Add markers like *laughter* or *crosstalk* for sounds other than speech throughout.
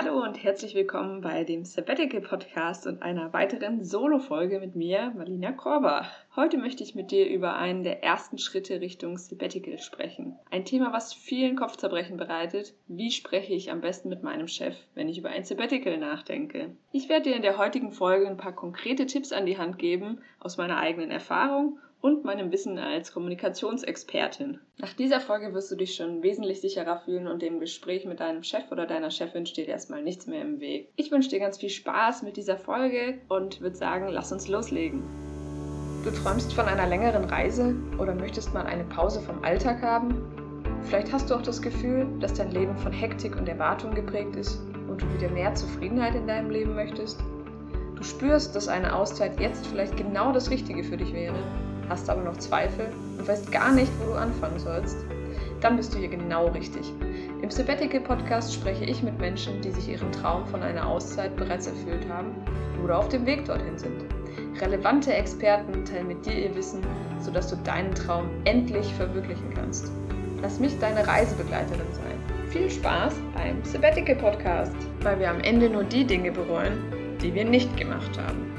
Hallo und herzlich willkommen bei dem Sabbatical Podcast und einer weiteren Solo-Folge mit mir, Marlina Korber. Heute möchte ich mit dir über einen der ersten Schritte Richtung Sabbatical sprechen. Ein Thema, was vielen Kopfzerbrechen bereitet. Wie spreche ich am besten mit meinem Chef, wenn ich über ein Sabbatical nachdenke? Ich werde dir in der heutigen Folge ein paar konkrete Tipps an die Hand geben aus meiner eigenen Erfahrung und meinem Wissen als Kommunikationsexpertin. Nach dieser Folge wirst du dich schon wesentlich sicherer fühlen und dem Gespräch mit deinem Chef oder deiner Chefin steht erstmal nichts mehr im Weg. Ich wünsche dir ganz viel Spaß mit dieser Folge und würde sagen, lass uns loslegen. Du träumst von einer längeren Reise oder möchtest mal eine Pause vom Alltag haben? Vielleicht hast du auch das Gefühl, dass dein Leben von Hektik und Erwartung geprägt ist und du wieder mehr Zufriedenheit in deinem Leben möchtest? Du spürst, dass eine Auszeit jetzt vielleicht genau das Richtige für dich wäre hast aber noch Zweifel und weißt gar nicht, wo du anfangen sollst, dann bist du hier genau richtig. Im Sabbatical Podcast spreche ich mit Menschen, die sich ihren Traum von einer Auszeit bereits erfüllt haben oder auf dem Weg dorthin sind. Relevante Experten teilen mit dir ihr Wissen, sodass du deinen Traum endlich verwirklichen kannst. Lass mich deine Reisebegleiterin sein. Viel Spaß beim Sabbatical Podcast, weil wir am Ende nur die Dinge bereuen, die wir nicht gemacht haben.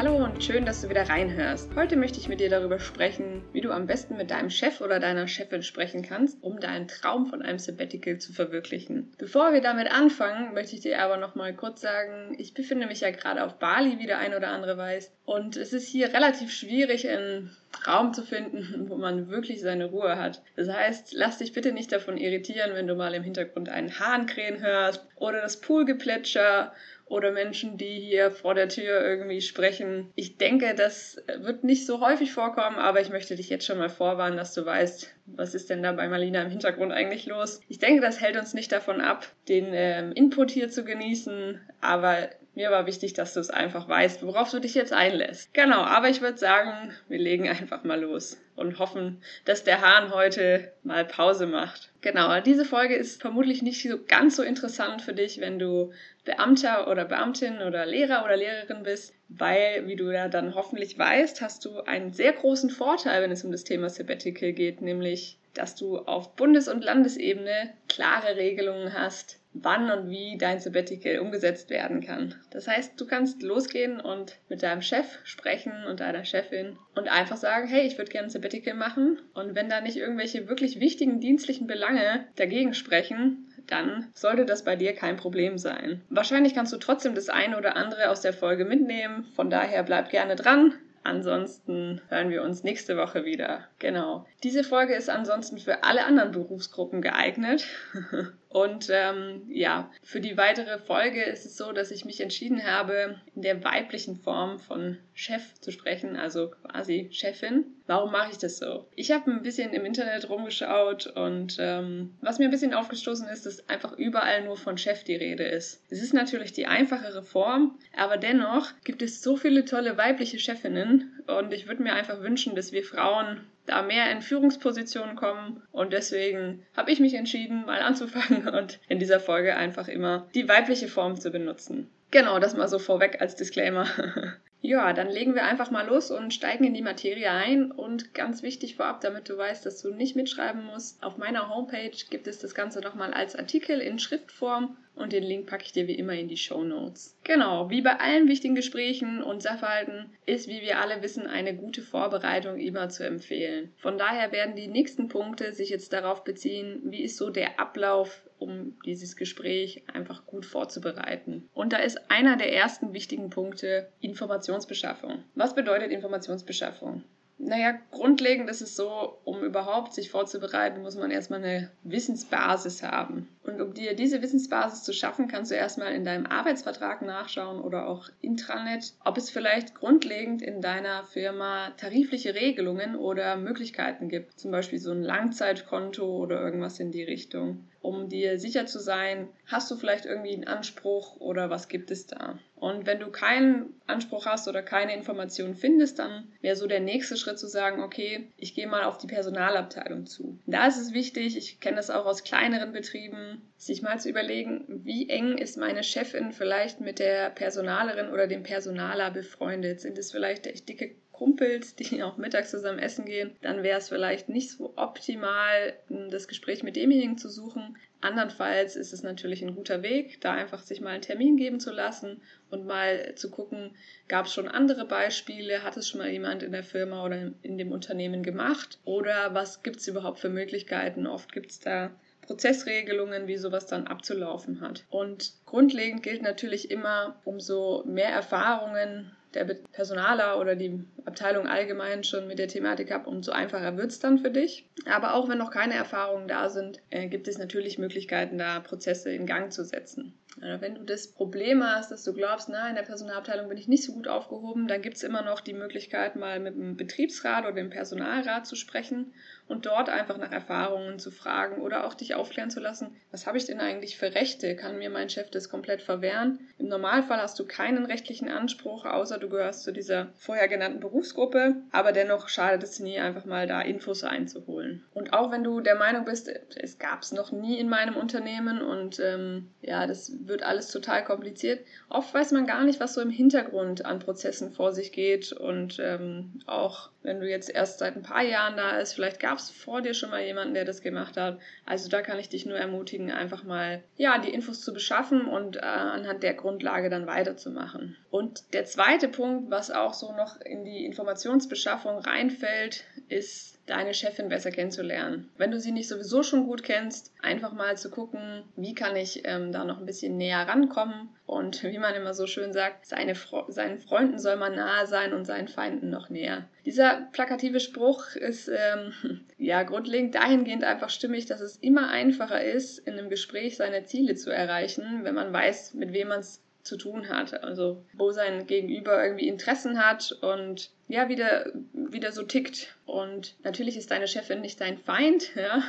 Hallo und schön, dass du wieder reinhörst. Heute möchte ich mit dir darüber sprechen, wie du am besten mit deinem Chef oder deiner Chefin sprechen kannst, um deinen Traum von einem Sabbatical zu verwirklichen. Bevor wir damit anfangen, möchte ich dir aber noch mal kurz sagen, ich befinde mich ja gerade auf Bali, wie der ein oder andere weiß, und es ist hier relativ schwierig, einen Raum zu finden, *laughs* wo man wirklich seine Ruhe hat. Das heißt, lass dich bitte nicht davon irritieren, wenn du mal im Hintergrund einen Hahn krähen hörst oder das Poolgeplätscher oder Menschen, die hier vor der Tür irgendwie sprechen. Ich denke, das wird nicht so häufig vorkommen, aber ich möchte dich jetzt schon mal vorwarnen, dass du weißt, was ist denn da bei Marlina im Hintergrund eigentlich los. Ich denke, das hält uns nicht davon ab, den ähm, Input hier zu genießen, aber mir war wichtig, dass du es einfach weißt, worauf du dich jetzt einlässt. Genau, aber ich würde sagen, wir legen einfach mal los und hoffen, dass der Hahn heute mal Pause macht. Genau, diese Folge ist vermutlich nicht so ganz so interessant für dich, wenn du Beamter oder Beamtin oder Lehrer oder Lehrerin bist, weil, wie du ja dann hoffentlich weißt, hast du einen sehr großen Vorteil, wenn es um das Thema Sabbatical geht, nämlich, dass du auf Bundes- und Landesebene klare Regelungen hast, wann und wie dein Sabbatical umgesetzt werden kann. Das heißt, du kannst losgehen und mit deinem Chef sprechen und deiner Chefin und einfach sagen, hey, ich würde gerne ein Sabbatical machen. Und wenn da nicht irgendwelche wirklich wichtigen dienstlichen Belange dagegen sprechen, dann sollte das bei dir kein Problem sein. Wahrscheinlich kannst du trotzdem das eine oder andere aus der Folge mitnehmen. Von daher bleib gerne dran. Ansonsten hören wir uns nächste Woche wieder. Genau. Diese Folge ist ansonsten für alle anderen Berufsgruppen geeignet. *laughs* Und ähm, ja, für die weitere Folge ist es so, dass ich mich entschieden habe, in der weiblichen Form von Chef zu sprechen, also quasi Chefin. Warum mache ich das so? Ich habe ein bisschen im Internet rumgeschaut und ähm, was mir ein bisschen aufgestoßen ist, dass einfach überall nur von Chef die Rede ist. Es ist natürlich die einfachere Form, aber dennoch gibt es so viele tolle weibliche Chefinnen und ich würde mir einfach wünschen, dass wir Frauen da mehr in Führungspositionen kommen. Und deswegen habe ich mich entschieden, mal anzufangen *laughs* und in dieser Folge einfach immer die weibliche Form zu benutzen. Genau, das mal so vorweg als Disclaimer. *laughs* Ja, dann legen wir einfach mal los und steigen in die Materie ein. Und ganz wichtig vorab, damit du weißt, dass du nicht mitschreiben musst, auf meiner Homepage gibt es das Ganze nochmal als Artikel in Schriftform und den Link packe ich dir wie immer in die Show Notes. Genau, wie bei allen wichtigen Gesprächen und Sachverhalten ist, wie wir alle wissen, eine gute Vorbereitung immer zu empfehlen. Von daher werden die nächsten Punkte sich jetzt darauf beziehen, wie ist so der Ablauf um dieses Gespräch einfach gut vorzubereiten. Und da ist einer der ersten wichtigen Punkte Informationsbeschaffung. Was bedeutet Informationsbeschaffung? Naja, grundlegend ist es so, um überhaupt sich vorzubereiten, muss man erstmal eine Wissensbasis haben. Und um dir diese Wissensbasis zu schaffen, kannst du erstmal in deinem Arbeitsvertrag nachschauen oder auch Intranet, ob es vielleicht grundlegend in deiner Firma tarifliche Regelungen oder Möglichkeiten gibt. Zum Beispiel so ein Langzeitkonto oder irgendwas in die Richtung um dir sicher zu sein, hast du vielleicht irgendwie einen Anspruch oder was gibt es da? Und wenn du keinen Anspruch hast oder keine Informationen findest, dann wäre so der nächste Schritt zu sagen, okay, ich gehe mal auf die Personalabteilung zu. Da ist es wichtig, ich kenne das auch aus kleineren Betrieben, sich mal zu überlegen, wie eng ist meine Chefin vielleicht mit der Personalerin oder dem Personaler befreundet? Sind es vielleicht echt dicke Kumpels, die *laughs* auch mittags zusammen essen gehen, dann wäre es vielleicht nicht so optimal, das Gespräch mit demjenigen zu suchen, Andernfalls ist es natürlich ein guter Weg, da einfach sich mal einen Termin geben zu lassen und mal zu gucken, gab es schon andere Beispiele, hat es schon mal jemand in der Firma oder in dem Unternehmen gemacht oder was gibt es überhaupt für Möglichkeiten. Oft gibt es da Prozessregelungen, wie sowas dann abzulaufen hat. Und grundlegend gilt natürlich immer, umso mehr Erfahrungen der Personaler oder die Abteilung allgemein schon mit der Thematik hat, umso einfacher wird es dann für dich. Aber auch wenn noch keine Erfahrungen da sind, äh, gibt es natürlich Möglichkeiten, da Prozesse in Gang zu setzen. Also wenn du das Problem hast, dass du glaubst, na, in der Personalabteilung bin ich nicht so gut aufgehoben, dann gibt es immer noch die Möglichkeit, mal mit dem Betriebsrat oder dem Personalrat zu sprechen und dort einfach nach Erfahrungen zu fragen oder auch dich aufklären zu lassen, was habe ich denn eigentlich für Rechte? Kann mir mein Chef das komplett verwehren? Im Normalfall hast du keinen rechtlichen Anspruch, außer du gehörst zu dieser vorher genannten Berufsgruppe, aber dennoch schadet es nie, einfach mal da Infos einzuholen. Auch wenn du der Meinung bist, es gab es noch nie in meinem Unternehmen und ähm, ja, das wird alles total kompliziert, oft weiß man gar nicht, was so im Hintergrund an Prozessen vor sich geht und ähm, auch wenn du jetzt erst seit ein paar Jahren da ist, vielleicht gab es vor dir schon mal jemanden, der das gemacht hat. Also da kann ich dich nur ermutigen, einfach mal ja die Infos zu beschaffen und äh, anhand der Grundlage dann weiterzumachen. Und der zweite Punkt, was auch so noch in die Informationsbeschaffung reinfällt, ist deine Chefin besser kennenzulernen. Wenn du sie nicht sowieso schon gut kennst, einfach mal zu gucken, wie kann ich ähm, da noch ein bisschen näher rankommen. Und *laughs* wie man immer so schön sagt, seine Fre seinen Freunden soll man nahe sein und seinen Feinden noch näher. Dieser plakative Spruch ist ähm, *laughs* ja grundlegend dahingehend einfach stimmig, dass es immer einfacher ist, in einem Gespräch seine Ziele zu erreichen, wenn man weiß, mit wem man es zu tun hat. Also wo sein Gegenüber irgendwie Interessen hat und ja, wieder, wieder so tickt. Und natürlich ist deine Chefin nicht dein Feind, *laughs* ja.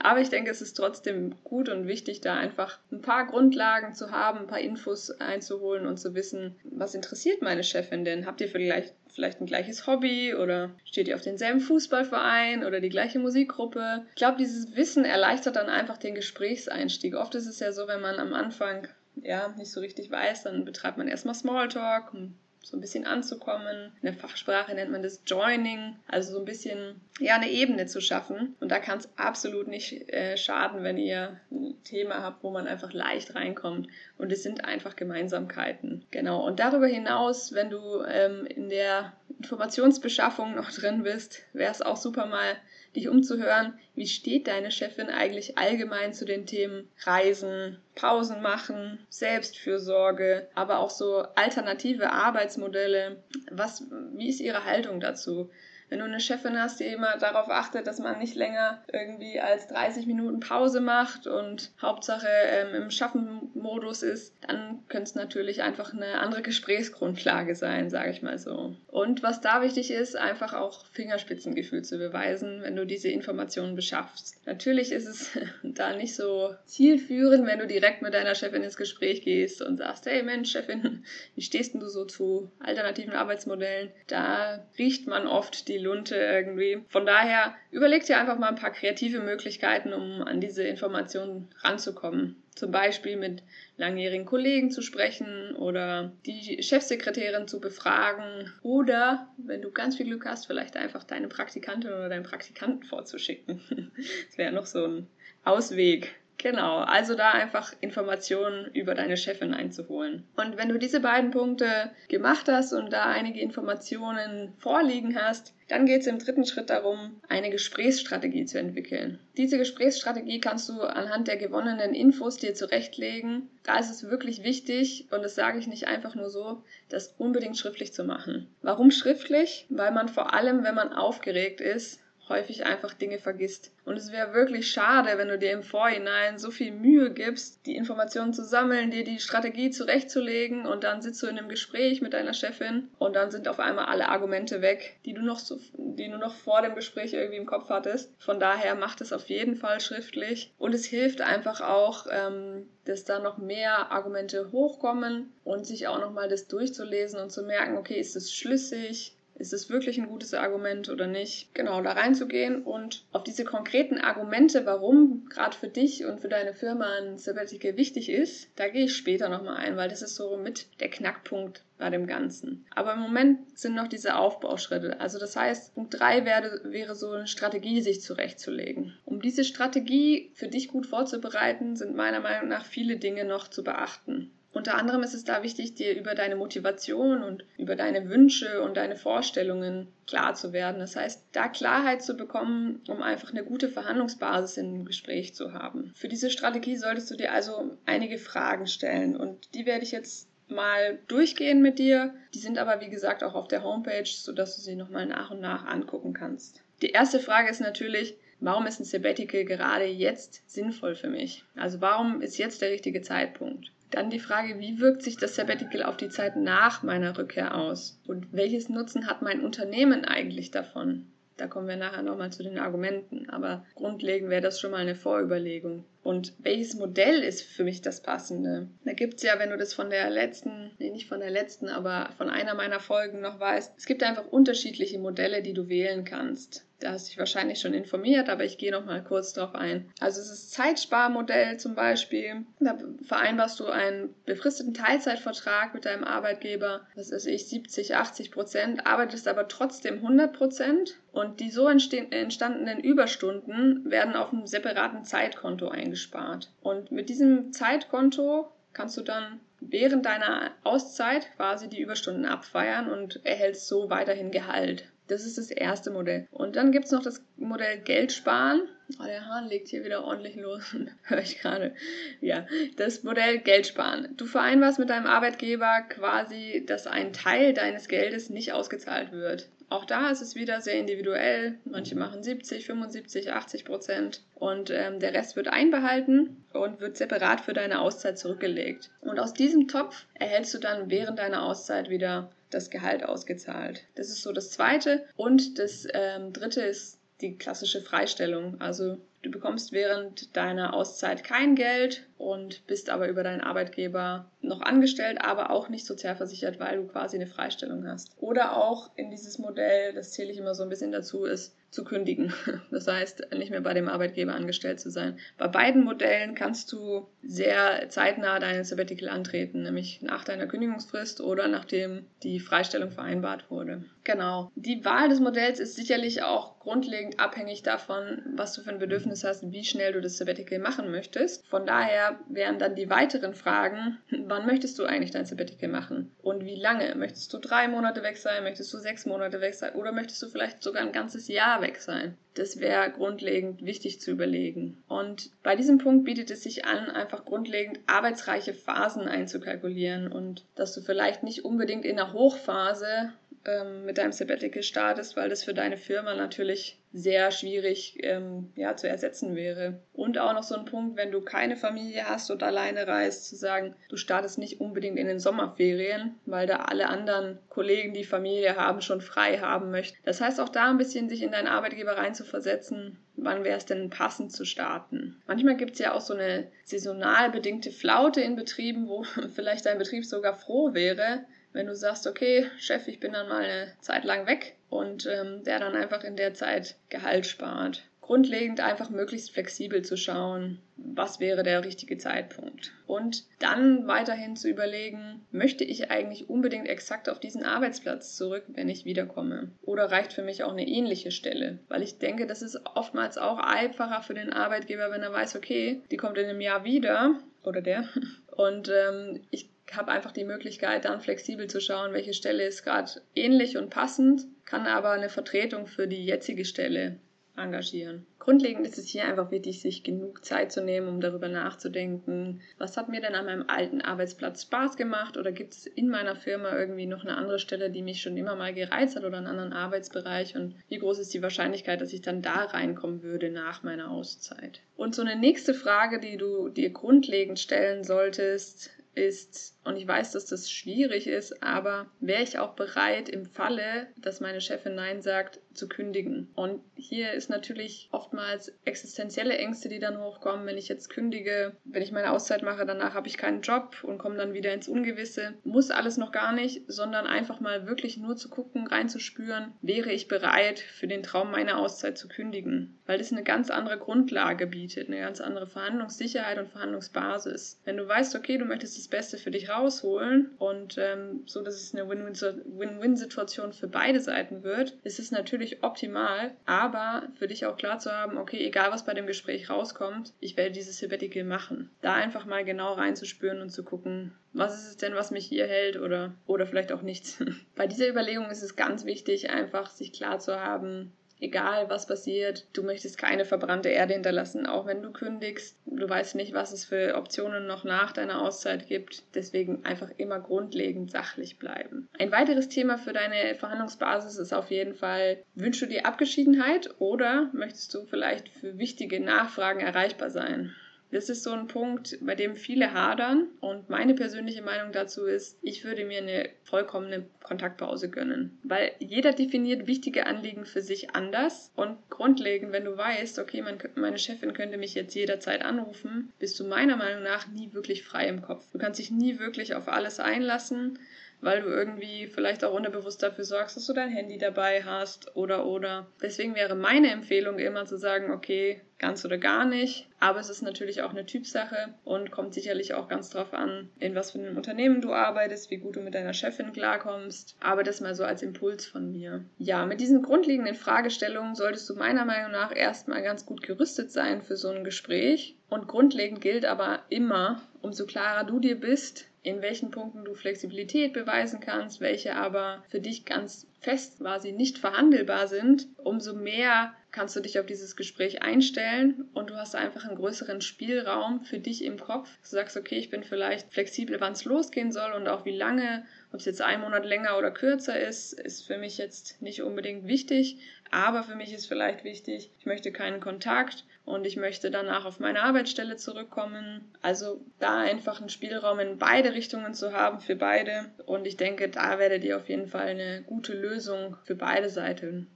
Aber ich denke, es ist trotzdem gut und wichtig, da einfach ein paar Grundlagen zu haben, ein paar Infos einzuholen und zu wissen, was interessiert meine Chefin denn? Habt ihr vielleicht, vielleicht ein gleiches Hobby oder steht ihr auf denselben Fußballverein oder die gleiche Musikgruppe? Ich glaube, dieses Wissen erleichtert dann einfach den Gesprächseinstieg. Oft ist es ja so, wenn man am Anfang ja, nicht so richtig weiß, dann betreibt man erstmal Smalltalk, um so ein bisschen anzukommen. In der Fachsprache nennt man das Joining, also so ein bisschen ja eine Ebene zu schaffen. Und da kann es absolut nicht äh, schaden, wenn ihr ein Thema habt, wo man einfach leicht reinkommt. Und es sind einfach Gemeinsamkeiten. Genau. Und darüber hinaus, wenn du ähm, in der Informationsbeschaffung noch drin bist, wäre es auch super mal dich umzuhören, wie steht deine Chefin eigentlich allgemein zu den Themen Reisen, Pausen machen, Selbstfürsorge, aber auch so alternative Arbeitsmodelle. Was, wie ist ihre Haltung dazu? Wenn du eine Chefin hast, die immer darauf achtet, dass man nicht länger irgendwie als 30 Minuten Pause macht und Hauptsache ähm, im Schaffenmodus ist, dann könnte es natürlich einfach eine andere Gesprächsgrundlage sein, sage ich mal so. Und was da wichtig ist, einfach auch Fingerspitzengefühl zu beweisen, wenn du diese Informationen beschaffst. Natürlich ist es *laughs* da nicht so zielführend, wenn du direkt mit deiner Chefin ins Gespräch gehst und sagst, hey Mensch, Chefin, wie stehst denn du so zu alternativen Arbeitsmodellen? Da riecht man oft die die Lunte irgendwie. Von daher überleg dir einfach mal ein paar kreative Möglichkeiten, um an diese Informationen ranzukommen. Zum Beispiel mit langjährigen Kollegen zu sprechen oder die Chefsekretärin zu befragen oder, wenn du ganz viel Glück hast, vielleicht einfach deine Praktikantin oder deinen Praktikanten vorzuschicken. *laughs* das wäre noch so ein Ausweg. Genau, also da einfach Informationen über deine Chefin einzuholen. Und wenn du diese beiden Punkte gemacht hast und da einige Informationen vorliegen hast, dann geht es im dritten Schritt darum, eine Gesprächsstrategie zu entwickeln. Diese Gesprächsstrategie kannst du anhand der gewonnenen Infos dir zurechtlegen. Da ist es wirklich wichtig, und das sage ich nicht einfach nur so, das unbedingt schriftlich zu machen. Warum schriftlich? Weil man vor allem, wenn man aufgeregt ist, häufig einfach Dinge vergisst. Und es wäre wirklich schade, wenn du dir im Vorhinein so viel Mühe gibst, die Informationen zu sammeln, dir die Strategie zurechtzulegen und dann sitzt du in einem Gespräch mit deiner Chefin und dann sind auf einmal alle Argumente weg, die du noch, so, die du noch vor dem Gespräch irgendwie im Kopf hattest. Von daher macht es auf jeden Fall schriftlich und es hilft einfach auch, ähm, dass da noch mehr Argumente hochkommen und sich auch nochmal das durchzulesen und zu merken, okay, ist es schlüssig? Ist es wirklich ein gutes Argument oder nicht? Genau, da reinzugehen und auf diese konkreten Argumente, warum gerade für dich und für deine Firma ein Sabbatical wichtig ist, da gehe ich später nochmal ein, weil das ist so mit der Knackpunkt bei dem Ganzen. Aber im Moment sind noch diese Aufbauschritte. Also das heißt, Punkt 3 wäre, wäre so eine Strategie, sich zurechtzulegen. Um diese Strategie für dich gut vorzubereiten, sind meiner Meinung nach viele Dinge noch zu beachten. Unter anderem ist es da wichtig, dir über deine Motivation und über deine Wünsche und deine Vorstellungen klar zu werden. Das heißt, da Klarheit zu bekommen, um einfach eine gute Verhandlungsbasis im Gespräch zu haben. Für diese Strategie solltest du dir also einige Fragen stellen und die werde ich jetzt mal durchgehen mit dir. Die sind aber wie gesagt auch auf der Homepage, sodass du sie nochmal nach und nach angucken kannst. Die erste Frage ist natürlich, warum ist ein Sabbatical gerade jetzt sinnvoll für mich? Also warum ist jetzt der richtige Zeitpunkt? Dann die Frage, wie wirkt sich das Sabbatical auf die Zeit nach meiner Rückkehr aus? Und welches Nutzen hat mein Unternehmen eigentlich davon? Da kommen wir nachher nochmal zu den Argumenten, aber grundlegend wäre das schon mal eine Vorüberlegung. Und welches Modell ist für mich das passende? Da gibt es ja, wenn du das von der letzten, nee, nicht von der letzten, aber von einer meiner Folgen noch weißt, es gibt einfach unterschiedliche Modelle, die du wählen kannst. Da hast du dich wahrscheinlich schon informiert, aber ich gehe noch mal kurz darauf ein. Also es ist Zeitsparmodell zum Beispiel. Da vereinbarst du einen befristeten Teilzeitvertrag mit deinem Arbeitgeber, das ist ich 70, 80 Prozent, arbeitest aber trotzdem 100 Prozent und die so entstandenen Überstunden werden auf einem separaten Zeitkonto eingespart. Und mit diesem Zeitkonto kannst du dann während deiner Auszeit quasi die Überstunden abfeiern und erhältst so weiterhin Gehalt. Das ist das erste Modell. Und dann gibt es noch das Modell Geld sparen. Oh, der Hahn legt hier wieder ordentlich los. *laughs* Höre ich gerade. Ja, das Modell Geld sparen. Du vereinbarst mit deinem Arbeitgeber quasi, dass ein Teil deines Geldes nicht ausgezahlt wird. Auch da ist es wieder sehr individuell. Manche machen 70, 75, 80 Prozent und ähm, der Rest wird einbehalten und wird separat für deine Auszeit zurückgelegt. Und aus diesem Topf erhältst du dann während deiner Auszeit wieder das Gehalt ausgezahlt. Das ist so das Zweite. Und das ähm, Dritte ist die klassische Freistellung. Also du bekommst während deiner Auszeit kein Geld und bist aber über deinen Arbeitgeber noch angestellt, aber auch nicht sozialversichert, weil du quasi eine Freistellung hast. Oder auch in dieses Modell, das zähle ich immer so ein bisschen dazu, ist zu kündigen. *laughs* Das heißt, nicht mehr bei dem Arbeitgeber angestellt zu sein. Bei beiden Modellen kannst du sehr zeitnah deine Sabbatical antreten, nämlich nach deiner Kündigungsfrist oder nachdem die Freistellung vereinbart wurde. Genau. Die Wahl des Modells ist sicherlich auch grundlegend abhängig davon, was du für ein Bedürfnis hast, wie schnell du das Sabbatical machen möchtest. Von daher wären dann die weiteren Fragen, wann möchtest du eigentlich dein Sabbatical machen und wie lange? Möchtest du drei Monate weg sein? Möchtest du sechs Monate weg sein? Oder möchtest du vielleicht sogar ein ganzes Jahr weg sein? Das wäre grundlegend wichtig zu überlegen. Und bei diesem Punkt bietet es sich an, einfach grundlegend arbeitsreiche Phasen einzukalkulieren und dass du vielleicht nicht unbedingt in der Hochphase ähm, mit deinem Sabbatical startest, weil das für deine Firma natürlich sehr schwierig ähm, ja, zu ersetzen wäre. Und auch noch so ein Punkt, wenn du keine Familie hast und alleine reist, zu sagen, du startest nicht unbedingt in den Sommerferien, weil da alle anderen Kollegen, die Familie haben, schon frei haben möchten. Das heißt auch da ein bisschen sich in deinen Arbeitgeber reinzuversetzen, wann wäre es denn passend zu starten. Manchmal gibt es ja auch so eine saisonal bedingte Flaute in Betrieben, wo *laughs* vielleicht dein Betrieb sogar froh wäre, wenn du sagst, okay, Chef, ich bin dann mal eine Zeit lang weg und ähm, der dann einfach in der Zeit Gehalt spart. Grundlegend einfach möglichst flexibel zu schauen, was wäre der richtige Zeitpunkt. Und dann weiterhin zu überlegen, möchte ich eigentlich unbedingt exakt auf diesen Arbeitsplatz zurück, wenn ich wiederkomme? Oder reicht für mich auch eine ähnliche Stelle? Weil ich denke, das ist oftmals auch einfacher für den Arbeitgeber, wenn er weiß, okay, die kommt in einem Jahr wieder oder der. *laughs* Und ähm, ich habe einfach die Möglichkeit, dann flexibel zu schauen, welche Stelle ist gerade ähnlich und passend, kann aber eine Vertretung für die jetzige Stelle engagieren. Grundlegend ist es hier einfach wichtig, sich genug Zeit zu nehmen, um darüber nachzudenken, was hat mir denn an meinem alten Arbeitsplatz Spaß gemacht oder gibt es in meiner Firma irgendwie noch eine andere Stelle, die mich schon immer mal gereizt hat oder einen anderen Arbeitsbereich und wie groß ist die Wahrscheinlichkeit, dass ich dann da reinkommen würde nach meiner Auszeit. Und so eine nächste Frage, die du dir grundlegend stellen solltest, ist, und ich weiß, dass das schwierig ist, aber wäre ich auch bereit, im Falle, dass meine Chefin Nein sagt, zu kündigen? Und hier ist natürlich oftmals existenzielle Ängste, die dann hochkommen, wenn ich jetzt kündige, wenn ich meine Auszeit mache, danach habe ich keinen Job und komme dann wieder ins Ungewisse. Muss alles noch gar nicht, sondern einfach mal wirklich nur zu gucken, reinzuspüren, wäre ich bereit, für den Traum meiner Auszeit zu kündigen? Weil das eine ganz andere Grundlage bietet, eine ganz andere Verhandlungssicherheit und Verhandlungsbasis. Wenn du weißt, okay, du möchtest das Beste für dich raus rausholen und ähm, so, dass es eine Win-Win-Situation für beide Seiten wird, ist es natürlich optimal, aber für dich auch klar zu haben, okay, egal was bei dem Gespräch rauskommt, ich werde dieses Sabbatical machen. Da einfach mal genau reinzuspüren und zu gucken, was ist es denn, was mich hier hält oder, oder vielleicht auch nichts. *laughs* Bei dieser Überlegung ist es ganz wichtig, einfach sich klar zu haben, egal was passiert, du möchtest keine verbrannte Erde hinterlassen, auch wenn du kündigst. Du weißt nicht, was es für Optionen noch nach deiner Auszeit gibt. Deswegen einfach immer grundlegend sachlich bleiben. Ein weiteres Thema für deine Verhandlungsbasis ist auf jeden Fall, wünschst du dir Abgeschiedenheit oder möchtest du vielleicht für wichtige Nachfragen erreichbar sein? Das ist so ein Punkt, bei dem viele hadern. Und meine persönliche Meinung dazu ist, ich würde mir eine vollkommene Kontaktpause gönnen. Weil jeder definiert wichtige Anliegen für sich anders. Und grundlegend, wenn du weißt, okay, meine Chefin könnte mich jetzt jederzeit anrufen, bist du meiner Meinung nach nie wirklich frei im Kopf. Du kannst dich nie wirklich auf alles einlassen weil du irgendwie vielleicht auch unterbewusst dafür sorgst, dass du dein Handy dabei hast oder oder. Deswegen wäre meine Empfehlung immer zu sagen, okay, ganz oder gar nicht. Aber es ist natürlich auch eine Typsache und kommt sicherlich auch ganz drauf an, in was für einem Unternehmen du arbeitest, wie gut du mit deiner Chefin klarkommst. Aber das mal so als Impuls von mir. Ja, mit diesen grundlegenden Fragestellungen solltest du meiner Meinung nach erstmal ganz gut gerüstet sein für so ein Gespräch. Und grundlegend gilt aber immer, umso klarer du dir bist, in welchen Punkten du Flexibilität beweisen kannst, welche aber für dich ganz fest quasi nicht verhandelbar sind, umso mehr kannst du dich auf dieses Gespräch einstellen und du hast einfach einen größeren Spielraum für dich im Kopf. Du sagst, okay, ich bin vielleicht flexibel, wann es losgehen soll und auch wie lange, ob es jetzt ein Monat länger oder kürzer ist, ist für mich jetzt nicht unbedingt wichtig. Aber für mich ist vielleicht wichtig, ich möchte keinen Kontakt und ich möchte danach auf meine Arbeitsstelle zurückkommen. Also da einfach einen Spielraum in beide Richtungen zu haben für beide. Und ich denke, da werdet ihr auf jeden Fall eine gute Lösung für beide Seiten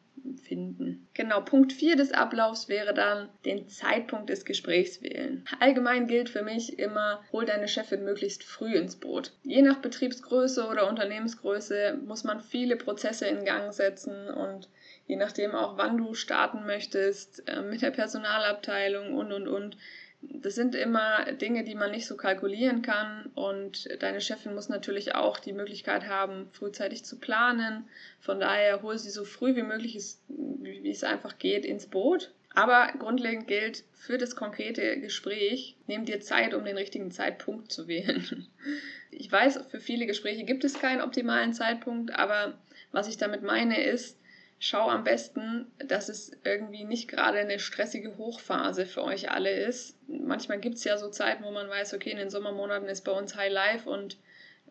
finden. Genau, Punkt 4 des Ablaufs wäre dann den Zeitpunkt des Gesprächs wählen. Allgemein gilt für mich immer, hol deine Chefin möglichst früh ins Boot. Je nach Betriebsgröße oder Unternehmensgröße muss man viele Prozesse in Gang setzen und je nachdem auch, wann du starten möchtest, äh, mit der Personalabteilung und, und, und. Das sind immer Dinge, die man nicht so kalkulieren kann und deine Chefin muss natürlich auch die Möglichkeit haben, frühzeitig zu planen. Von daher hol sie so früh wie möglich, wie es einfach geht, ins Boot. Aber grundlegend gilt, für das konkrete Gespräch, nimm dir Zeit, um den richtigen Zeitpunkt zu wählen. Ich weiß, für viele Gespräche gibt es keinen optimalen Zeitpunkt, aber was ich damit meine ist, schau am besten, dass es irgendwie nicht gerade eine stressige Hochphase für euch alle ist. Manchmal gibt es ja so Zeiten, wo man weiß, okay, in den Sommermonaten ist bei uns High Life und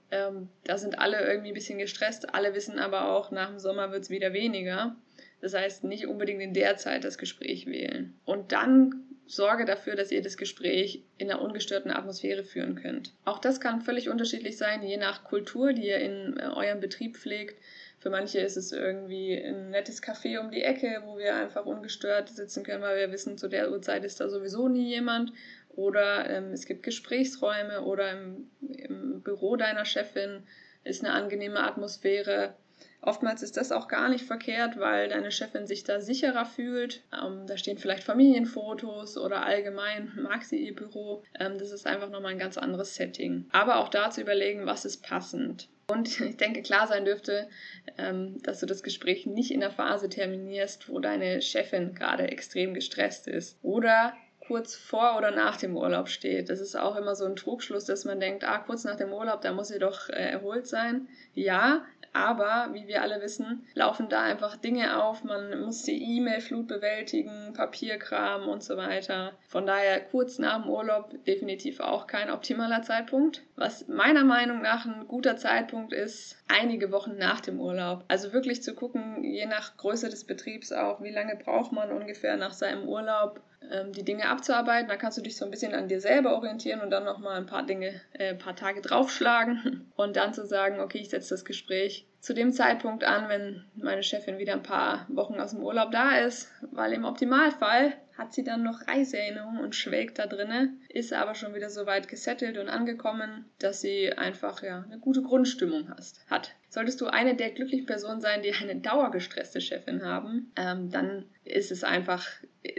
ähm, da sind alle irgendwie ein bisschen gestresst. Alle wissen aber auch, nach dem Sommer wird es wieder weniger. Das heißt, nicht unbedingt in der Zeit das Gespräch wählen. Und dann sorge dafür, dass ihr das Gespräch in einer ungestörten Atmosphäre führen könnt. Auch das kann völlig unterschiedlich sein, je nach Kultur, die ihr in äh, eurem Betrieb pflegt. Für manche ist es irgendwie ein nettes Café um die Ecke, wo wir einfach ungestört sitzen können, weil wir wissen, zu der Uhrzeit ist da sowieso nie jemand. Oder ähm, es gibt Gesprächsräume oder im, im Büro deiner Chefin ist eine angenehme Atmosphäre. Oftmals ist das auch gar nicht verkehrt, weil deine Chefin sich da sicherer fühlt. Ähm, da stehen vielleicht Familienfotos oder allgemein mag sie ihr Büro. Ähm, das ist einfach nochmal ein ganz anderes Setting. Aber auch da zu überlegen, was ist passend. Und *laughs* ich denke, klar sein dürfte, ähm, dass du das Gespräch nicht in der Phase terminierst, wo deine Chefin gerade extrem gestresst ist. Oder kurz vor oder nach dem Urlaub steht. Das ist auch immer so ein Trugschluss, dass man denkt, ah, kurz nach dem Urlaub, da muss sie doch äh, erholt sein. Ja, aber wie wir alle wissen, laufen da einfach Dinge auf. Man muss die E-Mail-Flut bewältigen, Papierkram und so weiter. Von daher kurz nach dem Urlaub definitiv auch kein optimaler Zeitpunkt. Was meiner Meinung nach ein guter Zeitpunkt ist, einige Wochen nach dem Urlaub. Also wirklich zu gucken, je nach Größe des Betriebs auch, wie lange braucht man ungefähr nach seinem Urlaub, ähm, die Dinge abzuarbeiten. Da kannst du dich so ein bisschen an dir selber orientieren und dann nochmal ein paar Dinge, äh, ein paar Tage draufschlagen *laughs* und dann zu sagen, okay, ich setze das Gespräch zu dem Zeitpunkt an, wenn meine Chefin wieder ein paar Wochen aus dem Urlaub da ist, weil im Optimalfall hat sie dann noch Reiseerinnerungen und schwelgt da drinne, ist aber schon wieder so weit gesettelt und angekommen, dass sie einfach ja eine gute Grundstimmung hast, hat. Solltest du eine der glücklichen Personen sein, die eine dauergestresste Chefin haben, ähm, dann ist es einfach,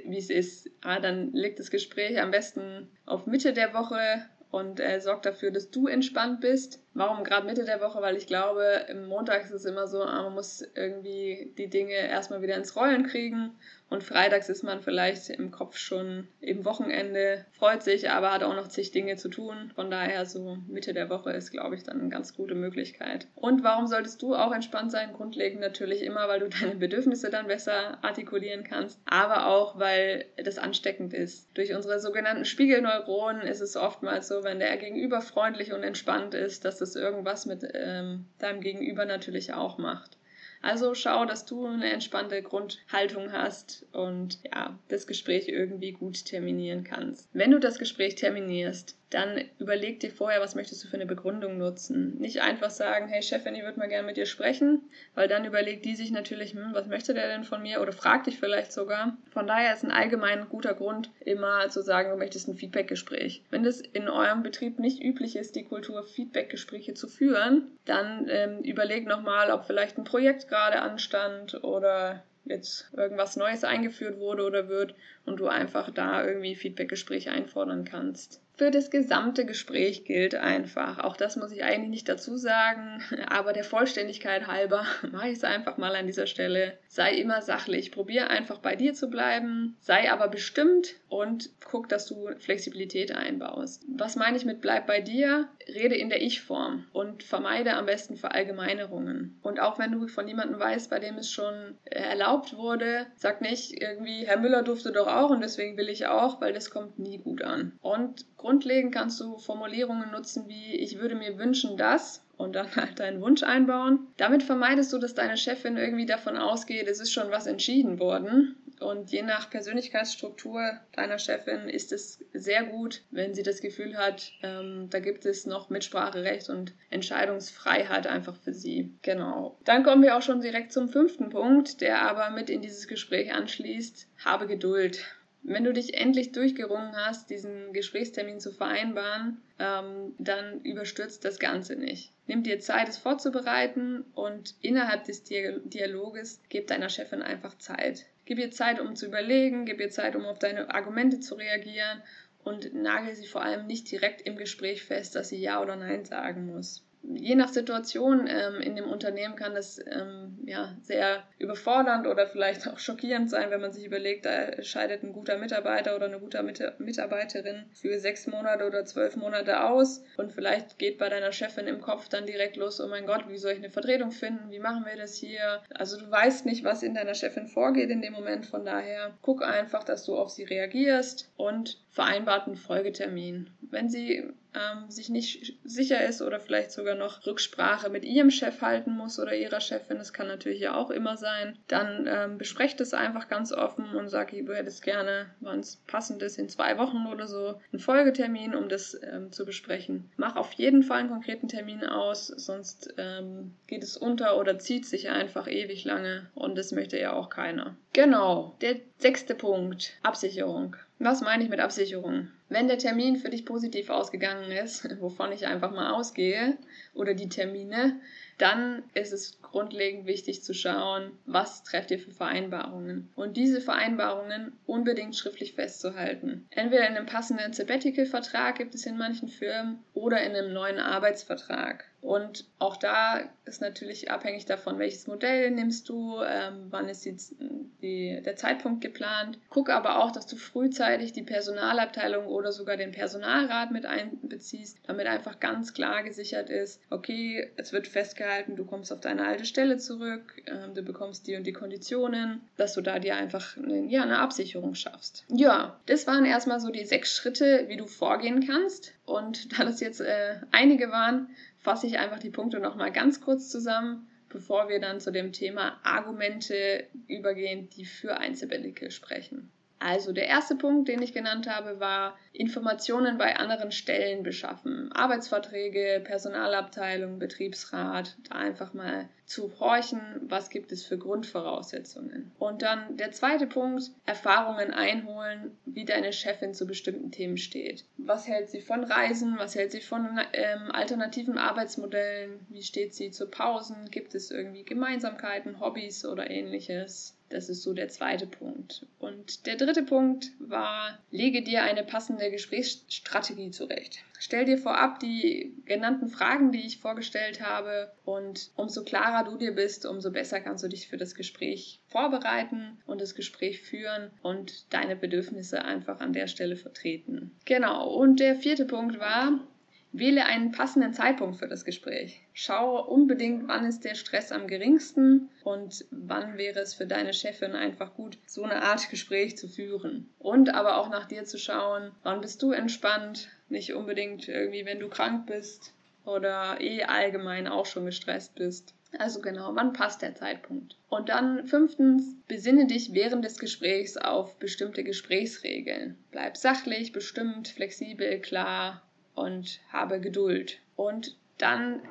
wie es ist. Ah, dann liegt das Gespräch am besten auf Mitte der Woche und äh, sorgt dafür, dass du entspannt bist Warum gerade Mitte der Woche? Weil ich glaube, Montags ist es immer so, ah, man muss irgendwie die Dinge erstmal wieder ins Rollen kriegen und freitags ist man vielleicht im Kopf schon im Wochenende, freut sich, aber hat auch noch zig Dinge zu tun. Von daher so Mitte der Woche ist, glaube ich, dann eine ganz gute Möglichkeit. Und warum solltest du auch entspannt sein? Grundlegend natürlich immer, weil du *laughs* deine Bedürfnisse dann besser artikulieren kannst, aber auch, weil das ansteckend ist. Durch unsere sogenannten Spiegelneuronen ist es oftmals so, wenn der Gegenüber freundlich und entspannt ist, dass das irgendwas mit ähm, deinem Gegenüber natürlich auch macht. Also schau, dass du eine entspannte Grundhaltung hast und ja, das Gespräch irgendwie gut terminieren kannst. Wenn du das Gespräch terminierst, dann überleg dir vorher, was möchtest du für eine Begründung nutzen. Nicht einfach sagen, hey Chefin, ich würde mal gerne mit dir sprechen, weil dann überlegt die sich natürlich, hm, was möchte der denn von mir oder fragt dich vielleicht sogar. Von daher ist ein allgemein guter Grund, immer zu sagen, du möchtest ein Feedbackgespräch. Wenn es in eurem Betrieb nicht üblich ist, die Kultur Feedbackgespräche zu führen, dann ähm, überleg nochmal, ob vielleicht ein Projekt gerade anstand oder jetzt irgendwas Neues eingeführt wurde oder wird und du einfach da irgendwie Feedbackgespräche einfordern kannst für das gesamte Gespräch gilt einfach. Auch das muss ich eigentlich nicht dazu sagen, aber der Vollständigkeit halber *laughs* mache ich es einfach mal an dieser Stelle. Sei immer sachlich, probier einfach bei dir zu bleiben, sei aber bestimmt und guck, dass du Flexibilität einbaust. Was meine ich mit bleib bei dir? Rede in der Ich-Form und vermeide am besten Verallgemeinerungen. Und auch wenn du von jemandem weißt, bei dem es schon erlaubt wurde, sag nicht irgendwie, Herr Müller durfte doch auch und deswegen will ich auch, weil das kommt nie gut an. Und Grundlegend kannst du Formulierungen nutzen wie ich würde mir wünschen, dass und dann halt deinen Wunsch einbauen. Damit vermeidest du, dass deine Chefin irgendwie davon ausgeht, es ist schon was entschieden worden. Und je nach Persönlichkeitsstruktur deiner Chefin ist es sehr gut, wenn sie das Gefühl hat, ähm, da gibt es noch Mitspracherecht und Entscheidungsfreiheit einfach für sie. Genau. Dann kommen wir auch schon direkt zum fünften Punkt, der aber mit in dieses Gespräch anschließt. Habe Geduld. Wenn du dich endlich durchgerungen hast, diesen Gesprächstermin zu vereinbaren, ähm, dann überstürzt das Ganze nicht. Nimm dir Zeit, es vorzubereiten und innerhalb des Dialoges gib deiner Chefin einfach Zeit. Gib ihr Zeit, um zu überlegen, gib ihr Zeit, um auf deine Argumente zu reagieren und nagel sie vor allem nicht direkt im Gespräch fest, dass sie Ja oder Nein sagen muss je nach Situation ähm, in dem Unternehmen kann das ähm, ja, sehr überfordernd oder vielleicht auch schockierend sein, wenn man sich überlegt, da scheidet ein guter Mitarbeiter oder eine gute Mitarbeiterin für sechs Monate oder zwölf Monate aus und vielleicht geht bei deiner Chefin im Kopf dann direkt los, oh mein Gott, wie soll ich eine Vertretung finden, wie machen wir das hier? Also du weißt nicht, was in deiner Chefin vorgeht in dem Moment, von daher guck einfach, dass du auf sie reagierst und vereinbart einen Folgetermin. Wenn sie ähm, sich nicht sicher ist oder vielleicht sogar noch Rücksprache mit ihrem Chef halten muss oder ihrer Chefin, das kann natürlich ja auch immer sein, dann ähm, besprecht es einfach ganz offen und sag, du hättest gerne, wann es passend ist, in zwei Wochen oder so, einen Folgetermin, um das ähm, zu besprechen. Mach auf jeden Fall einen konkreten Termin aus, sonst ähm, geht es unter oder zieht sich einfach ewig lange und das möchte ja auch keiner. Genau, der sechste Punkt, Absicherung. Was meine ich mit Absicherung? Wenn der Termin für dich positiv ausgegangen ist, *laughs* wovon ich einfach mal ausgehe, oder die Termine, dann ist es grundlegend wichtig zu schauen, was trefft ihr für Vereinbarungen. Und diese Vereinbarungen unbedingt schriftlich festzuhalten. Entweder in einem passenden Sabbatical-Vertrag gibt es in manchen Firmen oder in einem neuen Arbeitsvertrag. Und auch da ist natürlich abhängig davon, welches Modell nimmst du, ähm, wann ist die, die, der Zeitpunkt geplant. Guck aber auch, dass du frühzeitig die Personalabteilung oder sogar den Personalrat mit einbeziehst, damit einfach ganz klar gesichert ist, okay, es wird festgehalten, du kommst auf deine alte Stelle zurück, ähm, du bekommst die und die Konditionen, dass du da dir einfach eine, ja, eine Absicherung schaffst. Ja, das waren erstmal so die sechs Schritte, wie du vorgehen kannst. Und da das jetzt äh, einige waren, fasse ich einfach die Punkte nochmal ganz kurz zusammen, bevor wir dann zu dem Thema Argumente übergehen, die für ein Sabbatical sprechen. Also der erste Punkt, den ich genannt habe, war Informationen bei anderen Stellen beschaffen. Arbeitsverträge, Personalabteilung, Betriebsrat, da einfach mal zu horchen, was gibt es für Grundvoraussetzungen. Und dann der zweite Punkt, Erfahrungen einholen, wie deine Chefin zu bestimmten Themen steht. Was hält sie von Reisen? Was hält sie von ähm, alternativen Arbeitsmodellen? Wie steht sie zu Pausen? Gibt es irgendwie Gemeinsamkeiten, Hobbys oder ähnliches? Das ist so der zweite Punkt. Und der dritte Punkt war, lege dir eine passende Gesprächsstrategie zurecht. Stell dir vorab die genannten Fragen, die ich vorgestellt habe und umso klarer du dir bist, umso besser kannst du dich für das Gespräch vorbereiten und das Gespräch führen und deine Bedürfnisse einfach an der Stelle vertreten. Genau, und der vierte Punkt war, Wähle einen passenden Zeitpunkt für das Gespräch. Schaue unbedingt, wann ist der Stress am geringsten und wann wäre es für deine Chefin einfach gut, so eine Art Gespräch zu führen. Und aber auch nach dir zu schauen, wann bist du entspannt, nicht unbedingt irgendwie, wenn du krank bist oder eh allgemein auch schon gestresst bist. Also genau, wann passt der Zeitpunkt? Und dann fünftens, besinne dich während des Gesprächs auf bestimmte Gesprächsregeln. Bleib sachlich, bestimmt, flexibel, klar und habe Geduld. Und dann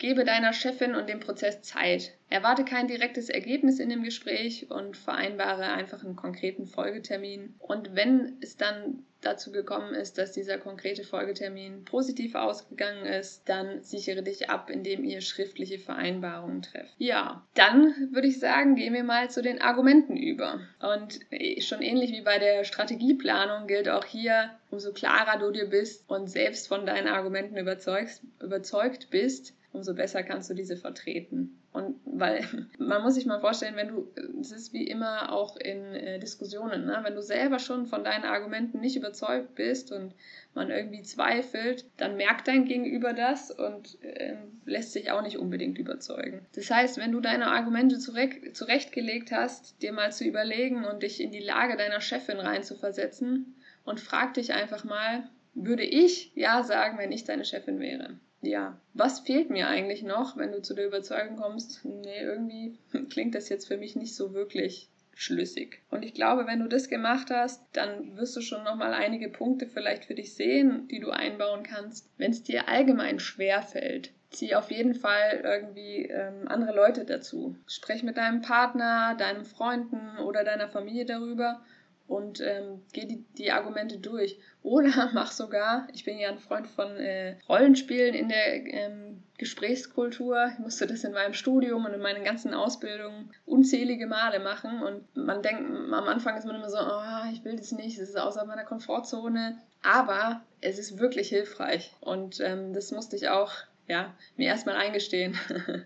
gebe deiner Chefin und dem Prozess Zeit. Erwarte kein direktes Ergebnis in dem Gespräch und vereinbare einfach einen konkreten Folgetermin. Und wenn es dann dazu gekommen ist, dass dieser konkrete Folgetermin positiv ausgegangen ist, dann sichere dich ab, indem ihr schriftliche Vereinbarungen trefft. Ja, dann würde ich sagen, gehen wir mal zu den Argumenten über. Und schon ähnlich wie bei der Strategieplanung gilt auch hier, umso klarer du dir bist und selbst von deinen Argumenten überzeugt, überzeugt bist, umso besser kannst du diese vertreten. Und weil *laughs* man muss sich mal vorstellen, wenn du, es ist wie immer auch in äh, Diskussionen, ne? wenn du selber schon von deinen Argumenten nicht überzeugt bist und man irgendwie zweifelt, dann merkt dein Gegenüber das und äh, lässt sich auch nicht unbedingt überzeugen. Das heißt, wenn du deine Argumente zurecht, zurechtgelegt hast, dir mal zu überlegen und dich in die Lage deiner Chefin reinzuversetzen und frag dich einfach mal, würde ich ja sagen, wenn ich deine Chefin wäre? Ja, was fehlt mir eigentlich noch, wenn du zu der Überzeugung kommst, nee, irgendwie *laughs* klingt das jetzt für mich nicht so wirklich schlüssig. Und ich glaube, wenn du das gemacht hast, dann wirst du schon nochmal einige Punkte vielleicht für dich sehen, die du einbauen kannst. Wenn es dir allgemein schwer fällt, zieh auf jeden Fall irgendwie ähm, andere Leute dazu. Sprech mit deinem Partner, deinen Freunden oder deiner Familie darüber und ähm, geh die, die Argumente durch. Oder *laughs* mach sogar, ich bin ja ein Freund von äh, Rollenspielen in der ähm, Gesprächskultur. Ich musste das in meinem Studium und in meinen ganzen Ausbildungen unzählige Male machen. Und man denkt, am Anfang ist man immer so, oh, ich will das nicht, das ist außerhalb meiner Komfortzone. Aber es ist wirklich hilfreich. Und ähm, das musste ich auch ja, mir erstmal eingestehen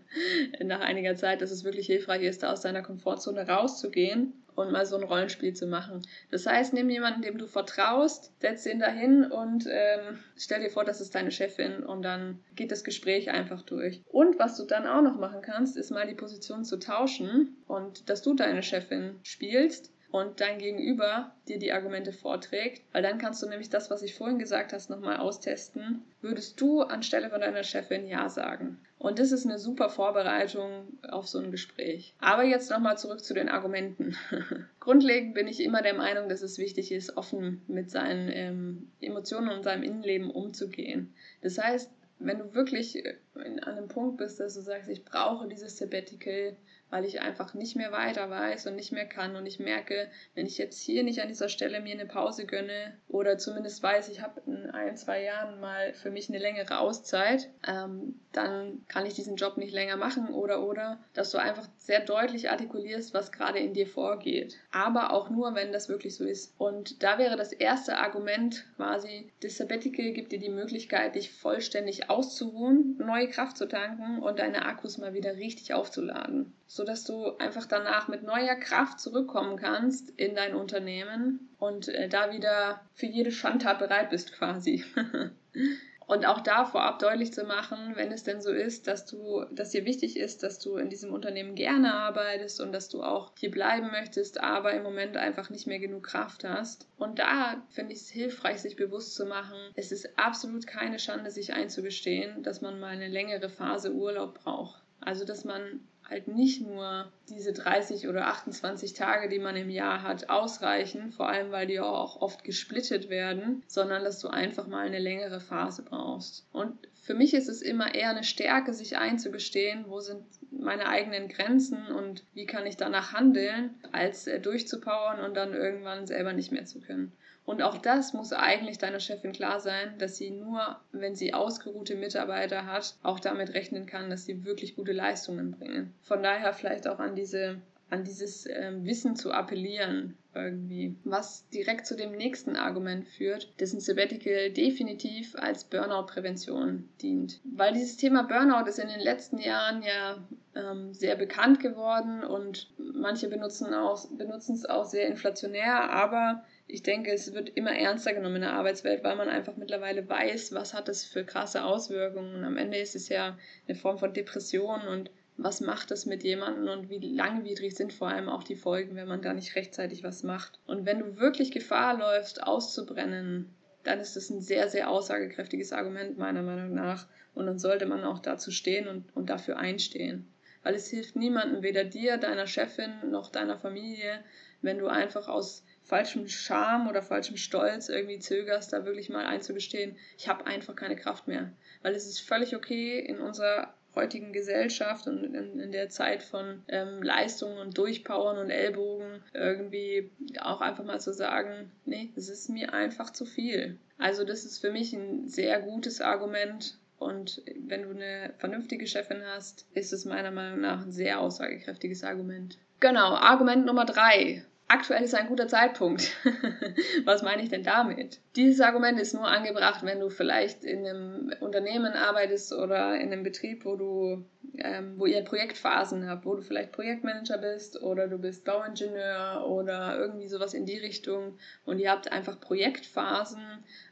*laughs* nach einiger Zeit, dass es wirklich hilfreich ist, da aus deiner Komfortzone rauszugehen und mal so ein Rollenspiel zu machen. Das heißt, nimm jemanden, dem du vertraust, setz ihn dahin und ähm, stell dir vor, das ist deine Chefin und dann geht das Gespräch einfach durch. Und was du dann auch noch machen kannst, ist mal die Position zu tauschen und dass du deine Chefin spielst und dein Gegenüber dir die Argumente vorträgt, weil dann kannst du nämlich das, was ich vorhin gesagt hast, nochmal austesten. Würdest du anstelle von deiner Chefin Ja sagen? Und das ist eine super Vorbereitung auf so ein Gespräch. Aber jetzt nochmal zurück zu den Argumenten. *laughs* Grundlegend bin ich immer der Meinung, dass es wichtig ist, offen mit seinen ähm, Emotionen und seinem Innenleben umzugehen. Das heißt, wenn du wirklich an einem Punkt bist, dass du sagst, ich brauche dieses Sabbatical, weil ich einfach nicht mehr weiter weiß und nicht mehr kann. Und ich merke, wenn ich jetzt hier nicht an dieser Stelle mir eine Pause gönne oder zumindest weiß, ich habe in ein, zwei Jahren mal für mich eine längere Auszeit, ähm, dann kann ich diesen Job nicht länger machen oder oder, dass du einfach sehr deutlich artikulierst, was gerade in dir vorgeht. Aber auch nur, wenn das wirklich so ist. Und da wäre das erste Argument quasi, das Sabbatical gibt dir die Möglichkeit, dich vollständig auszuruhen, neue Kraft zu tanken und deine Akkus mal wieder richtig aufzuladen sodass du einfach danach mit neuer Kraft zurückkommen kannst in dein Unternehmen und äh, da wieder für jede Schandtat bereit bist quasi. *laughs* und auch da vorab deutlich zu machen, wenn es denn so ist, dass du, dass dir wichtig ist, dass du in diesem Unternehmen gerne arbeitest und dass du auch hier bleiben möchtest, aber im Moment einfach nicht mehr genug Kraft hast. Und da finde ich es hilfreich, sich bewusst zu machen, es ist absolut keine Schande, sich einzugestehen, dass man mal eine längere Phase Urlaub braucht. Also, dass man halt nicht nur diese 30 oder 28 Tage, die man im Jahr hat, ausreichen, vor allem weil die auch oft gesplittet werden, sondern dass du einfach mal eine längere Phase brauchst. Und für mich ist es immer eher eine Stärke, sich einzugestehen, wo sind meine eigenen Grenzen und wie kann ich danach handeln, als äh, durchzupowern und dann irgendwann selber nicht mehr zu können. Und auch das muss eigentlich deiner Chefin klar sein, dass sie nur, wenn sie ausgeruhte Mitarbeiter hat, auch damit rechnen kann, dass sie wirklich gute Leistungen bringen. Von daher vielleicht auch an diese an dieses ähm, Wissen zu appellieren irgendwie, was direkt zu dem nächsten Argument führt, dass ein Sabbatical definitiv als Burnout-Prävention dient. Weil dieses Thema Burnout ist in den letzten Jahren ja ähm, sehr bekannt geworden und manche benutzen, auch, benutzen es auch sehr inflationär, aber ich denke, es wird immer ernster genommen in der Arbeitswelt, weil man einfach mittlerweile weiß, was hat es für krasse Auswirkungen. Und am Ende ist es ja eine Form von Depression und was macht das mit jemandem und wie langwidrig sind vor allem auch die Folgen, wenn man da nicht rechtzeitig was macht. Und wenn du wirklich Gefahr läufst, auszubrennen, dann ist das ein sehr, sehr aussagekräftiges Argument meiner Meinung nach. Und dann sollte man auch dazu stehen und, und dafür einstehen. Weil es hilft niemandem, weder dir, deiner Chefin noch deiner Familie, wenn du einfach aus falschem Scham oder falschem Stolz irgendwie zögerst, da wirklich mal einzugestehen, ich habe einfach keine Kraft mehr. Weil es ist völlig okay in unserer heutigen Gesellschaft und in, in der Zeit von ähm, Leistungen und Durchpowern und Ellbogen irgendwie auch einfach mal zu sagen, nee, es ist mir einfach zu viel. Also das ist für mich ein sehr gutes Argument. Und wenn du eine vernünftige Chefin hast, ist es meiner Meinung nach ein sehr aussagekräftiges Argument. Genau, Argument Nummer drei aktuell ist ein guter Zeitpunkt. *laughs* Was meine ich denn damit? Dieses Argument ist nur angebracht, wenn du vielleicht in einem Unternehmen arbeitest oder in einem Betrieb, wo du, ähm, wo ihr Projektphasen habt, wo du vielleicht Projektmanager bist oder du bist Bauingenieur oder irgendwie sowas in die Richtung und ihr habt einfach Projektphasen,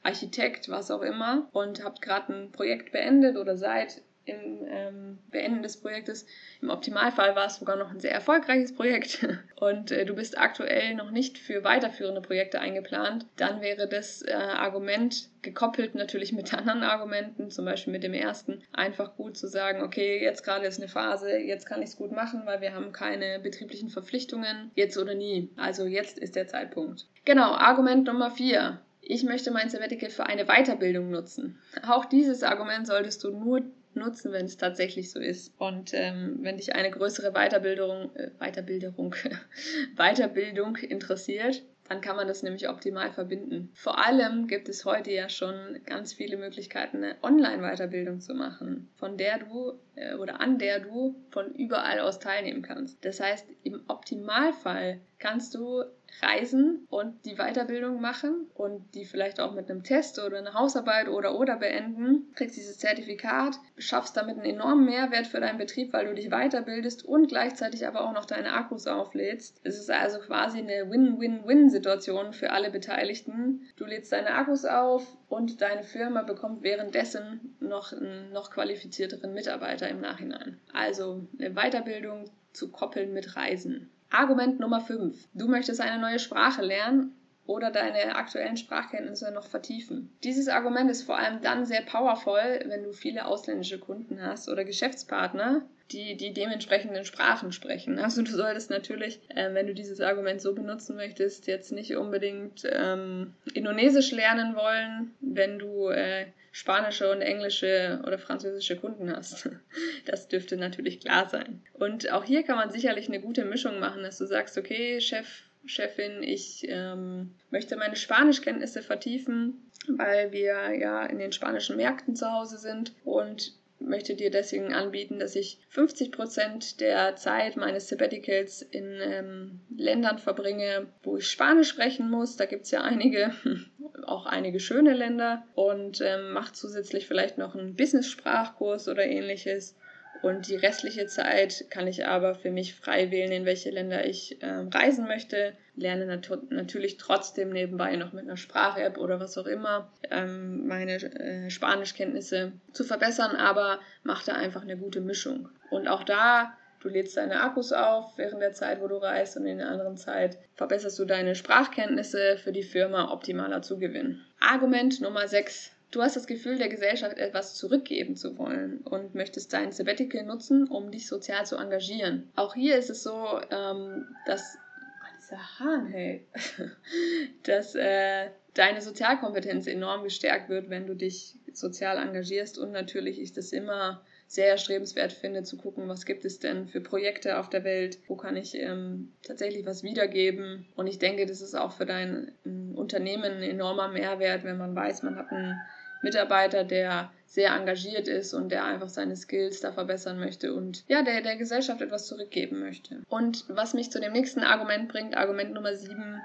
Architekt, was auch immer und habt gerade ein Projekt beendet oder seid im ähm, Beenden des Projektes. Im Optimalfall war es sogar noch ein sehr erfolgreiches Projekt *laughs* und äh, du bist aktuell noch nicht für weiterführende Projekte eingeplant, dann wäre das äh, Argument gekoppelt natürlich mit *laughs* anderen Argumenten, zum Beispiel mit dem ersten, einfach gut zu sagen, okay, jetzt gerade ist eine Phase, jetzt kann ich es gut machen, weil wir haben keine betrieblichen Verpflichtungen, jetzt oder nie. Also jetzt ist der Zeitpunkt. Genau, Argument Nummer vier. Ich möchte mein Sabbatical für eine Weiterbildung nutzen. Auch dieses Argument solltest du nur nutzen, wenn es tatsächlich so ist. Und ähm, wenn dich eine größere Weiterbildung, äh, Weiterbildung, *laughs* Weiterbildung interessiert, dann kann man das nämlich optimal verbinden. Vor allem gibt es heute ja schon ganz viele Möglichkeiten, eine Online-Weiterbildung zu machen, von der du äh, oder an der du von überall aus teilnehmen kannst. Das heißt, im Optimalfall kannst du reisen und die Weiterbildung machen und die vielleicht auch mit einem Test oder einer Hausarbeit oder oder beenden, kriegst dieses Zertifikat, schaffst damit einen enormen Mehrwert für deinen Betrieb, weil du dich weiterbildest und gleichzeitig aber auch noch deine Akkus auflädst. Es ist also quasi eine Win-Win-Win-Situation für alle Beteiligten. Du lädst deine Akkus auf und deine Firma bekommt währenddessen noch einen noch qualifizierteren Mitarbeiter im Nachhinein. Also eine Weiterbildung zu koppeln mit Reisen. Argument Nummer 5. Du möchtest eine neue Sprache lernen oder deine aktuellen Sprachkenntnisse noch vertiefen. Dieses Argument ist vor allem dann sehr powerful, wenn du viele ausländische Kunden hast oder Geschäftspartner, die die dementsprechenden Sprachen sprechen. Also du solltest natürlich, äh, wenn du dieses Argument so benutzen möchtest, jetzt nicht unbedingt ähm, Indonesisch lernen wollen, wenn du äh, spanische und englische oder französische Kunden hast. *laughs* Das dürfte natürlich klar sein. Und auch hier kann man sicherlich eine gute Mischung machen, dass du sagst, okay, Chef, Chefin, ich ähm, möchte meine Spanischkenntnisse vertiefen, weil wir ja in den spanischen Märkten zu Hause sind und möchte dir deswegen anbieten, dass ich 50 Prozent der Zeit meines Sabbaticals in ähm, Ländern verbringe, wo ich Spanisch sprechen muss. Da gibt es ja einige, *laughs* auch einige schöne Länder und ähm, mache zusätzlich vielleicht noch einen Business-Sprachkurs oder ähnliches. Und die restliche Zeit kann ich aber für mich frei wählen, in welche Länder ich äh, reisen möchte. Lerne nat natürlich trotzdem nebenbei noch mit einer Sprach-App oder was auch immer ähm, meine äh, Spanischkenntnisse zu verbessern, aber mache da einfach eine gute Mischung. Und auch da Du lädst deine Akkus auf während der Zeit, wo du reist und in der anderen Zeit verbesserst du deine Sprachkenntnisse für die Firma optimaler zu gewinnen. Argument Nummer 6. Du hast das Gefühl, der Gesellschaft etwas zurückgeben zu wollen und möchtest dein Sabbatical nutzen, um dich sozial zu engagieren. Auch hier ist es so, ähm, dass oh, dieser Hahn, hey, *laughs* dass äh, deine Sozialkompetenz enorm gestärkt wird, wenn du dich sozial engagierst und natürlich ist es immer sehr erstrebenswert finde, zu gucken, was gibt es denn für Projekte auf der Welt, wo kann ich ähm, tatsächlich was wiedergeben. Und ich denke, das ist auch für dein ähm, Unternehmen ein enormer Mehrwert, wenn man weiß, man hat ein Mitarbeiter, der sehr engagiert ist und der einfach seine Skills da verbessern möchte und ja, der der Gesellschaft etwas zurückgeben möchte. Und was mich zu dem nächsten Argument bringt, Argument Nummer 7,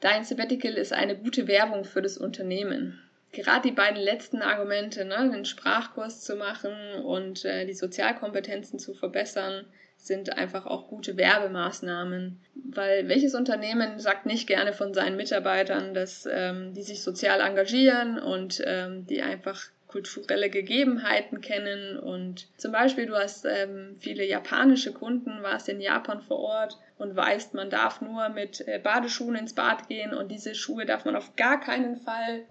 dein Sabbatical ist eine gute Werbung für das Unternehmen gerade die beiden letzten Argumente, ne, den Sprachkurs zu machen und äh, die Sozialkompetenzen zu verbessern, sind einfach auch gute Werbemaßnahmen. Weil welches Unternehmen sagt nicht gerne von seinen Mitarbeitern, dass ähm, die sich sozial engagieren und ähm, die einfach kulturelle Gegebenheiten kennen und zum Beispiel du hast ähm, viele japanische Kunden, warst in Japan vor Ort und weißt, man darf nur mit äh, Badeschuhen ins Bad gehen und diese Schuhe darf man auf gar keinen Fall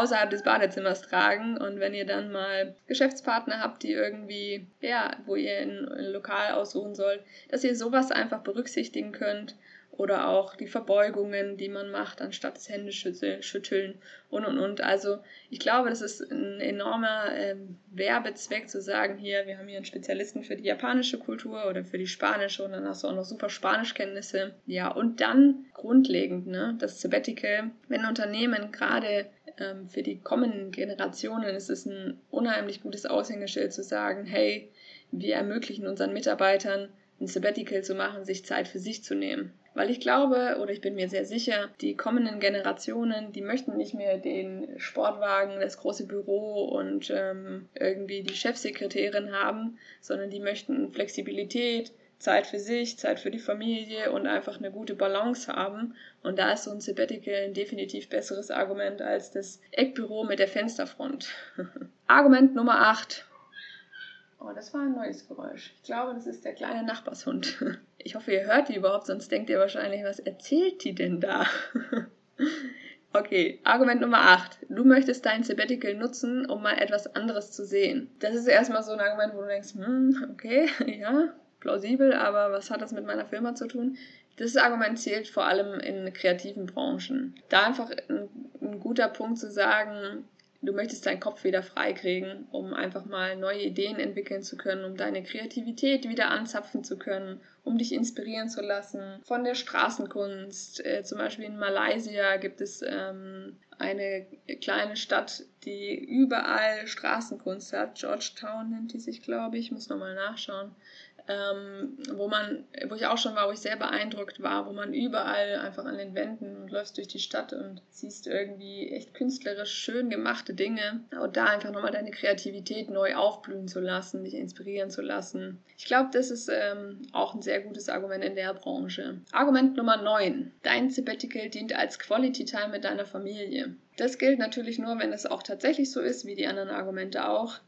außerhalb des Badezimmers tragen. Und wenn ihr dann mal Geschäftspartner habt, die irgendwie, ja, wo ihr ein Lokal aussuchen sollt, dass ihr sowas einfach berücksichtigen könnt oder auch die Verbeugungen, die man macht, anstatt das Händeschütteln und und und. Also ich glaube, das ist ein enormer ähm, Werbezweck zu sagen, hier, wir haben hier einen Spezialisten für die japanische Kultur oder für die spanische und dann hast du auch noch super Spanischkenntnisse. Ja, und dann grundlegend, ne, das Sabbatical, wenn Unternehmen gerade ähm, für die kommenden Generationen ist es ein unheimlich gutes Aushängeschild zu sagen, hey, wir ermöglichen unseren Mitarbeitern ein Sabbatical zu machen, sich Zeit für sich zu nehmen. Weil ich glaube, oder ich bin mir sehr sicher, die kommenden Generationen, die möchten nicht mehr den Sportwagen, das große Büro und ähm, irgendwie die Chefsekretärin haben, sondern die möchten Flexibilität, Zeit für sich, Zeit für die Familie und einfach eine gute Balance haben. Und da ist so ein Sabbatical ein definitiv besseres Argument als das Eckbüro mit der Fensterfront. *laughs* Argument Nummer 8. Oh, das war ein neues Geräusch. Ich glaube, das ist der kleine Nachbarshund. *laughs* Ich hoffe, ihr hört die überhaupt, sonst denkt ihr wahrscheinlich, was erzählt die denn da? *laughs* Okay, Argument Nummer 8. Du möchtest dein Sabbatical nutzen, um mal etwas anderes zu sehen. Das ist erstmal so ein Argument, wo du denkst, hm, okay, ja, plausibel, aber was hat das mit meiner Firma zu tun? Das Argument zählt vor allem in kreativen Branchen. Da einfach ein, ein guter Punkt zu sagen, du möchtest deinen Kopf wieder freikriegen, um einfach mal neue Ideen entwickeln zu können, um deine Kreativität wieder anzapfen zu können, um dich inspirieren zu lassen von der Straßenkunst. Äh, zum Beispiel in Malaysia gibt es ähm, eine kleine Stadt, die überall Straßenkunst hat. Georgetown nennt die sich, glaube ich. Ich muss nochmal nachschauen ähm, wo man, wo ich auch schon war, wo ich sehr beeindruckt war, wo man überall einfach an den Wänden und läufst durch die Stadt und siehst irgendwie echt künstlerisch schön gemachte Dinge und da einfach nochmal deine Kreativität neu aufblühen zu lassen, dich inspirieren zu lassen. Ich glaube, das ist ähm, auch ein sehr gutes Argument in der Branche. Argument Nummer 9. Dein Sabbatical dient als Quality Time mit deiner Familie. Das gilt natürlich nur, wenn es auch tatsächlich so ist, wie die anderen Argumente auch.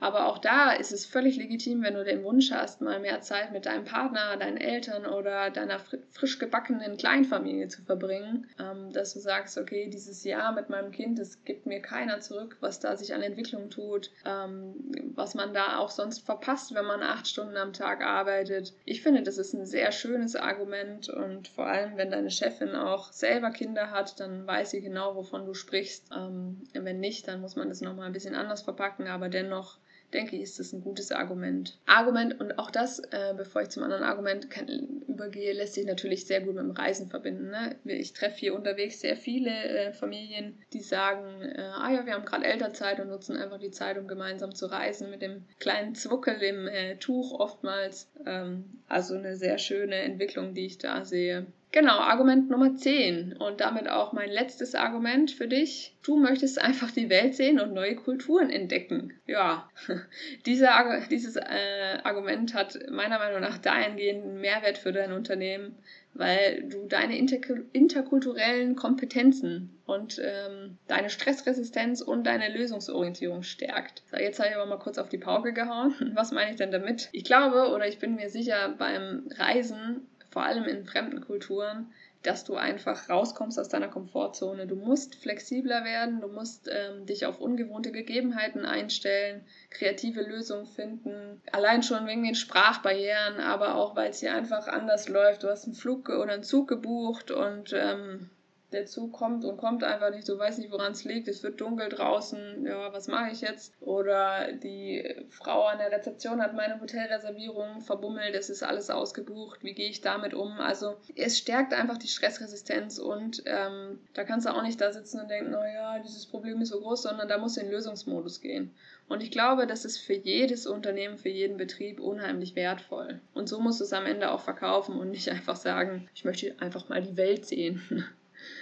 Aber auch da ist es völlig legitim, wenn du den Wunsch hast, mal mehr Zeit mit deinem Partner, deinen Eltern oder deiner frisch gebackenen Kleinfamilie zu verbringen, ähm, dass du sagst, okay, dieses Jahr mit meinem Kind, es gibt mir keiner zurück, was da sich an Entwicklung tut, ähm, was man da auch sonst verpasst, wenn man acht Stunden am Tag arbeitet. Ich finde, das ist ein sehr schönes Argument und vor allem, wenn deine Chefin auch selber Kinder hat, dann weiß sie genau, wovon du sprichst. Ähm, wenn nicht, dann muss man das nochmal ein bisschen anders verpacken, aber dennoch denke ich, ist das ein gutes Argument. Argument und auch das, äh, bevor ich zum anderen Argument kann, übergehe, lässt sich natürlich sehr gut mit dem Reisen verbinden. Ne? Ich treffe hier unterwegs sehr viele äh, Familien, die sagen, äh, ah ja, wir haben gerade Elternzeit und nutzen einfach die Zeit, um gemeinsam zu reisen mit dem kleinen Zwuckel im äh, Tuch oftmals. Ähm, also eine sehr schöne Entwicklung, die ich da sehe. Genau, Argument Nummer 10 und damit auch mein letztes Argument für dich. Du möchtest einfach die Welt sehen und neue Kulturen entdecken. Ja, *laughs* Diese, dieses äh, Argument hat meiner Meinung nach dahingehend Mehrwert für dein Unternehmen, weil du deine inter interkulturellen Kompetenzen und ähm, deine Stressresistenz und deine Lösungsorientierung stärkt. So, jetzt habe ich aber mal kurz auf die Pauke gehauen. *laughs* Was meine ich denn damit? Ich glaube oder ich bin mir sicher, beim Reisen vor allem in fremden Kulturen, dass du einfach rauskommst aus deiner Komfortzone. Du musst flexibler werden, du musst ähm, dich auf ungewohnte Gegebenheiten einstellen, kreative Lösungen finden. Allein schon wegen den Sprachbarrieren, aber auch weil es hier einfach anders läuft. Du hast einen Flug oder einen Zug gebucht und ähm, der Zug kommt und kommt einfach nicht, du weißt nicht, woran es liegt, es wird dunkel draußen, ja, was mache ich jetzt? Oder die Frau an der Rezeption hat meine Hotelreservierung verbummelt, es ist alles ausgebucht, wie gehe ich damit um? Also es stärkt einfach die Stressresistenz und ähm, da kannst du auch nicht da sitzen und denken, naja, dieses Problem ist so groß, sondern da musst du in den Lösungsmodus gehen. Und ich glaube, das ist für jedes Unternehmen, für jeden Betrieb unheimlich wertvoll. Und so musst du es am Ende auch verkaufen und nicht einfach sagen, ich möchte einfach mal die Welt sehen.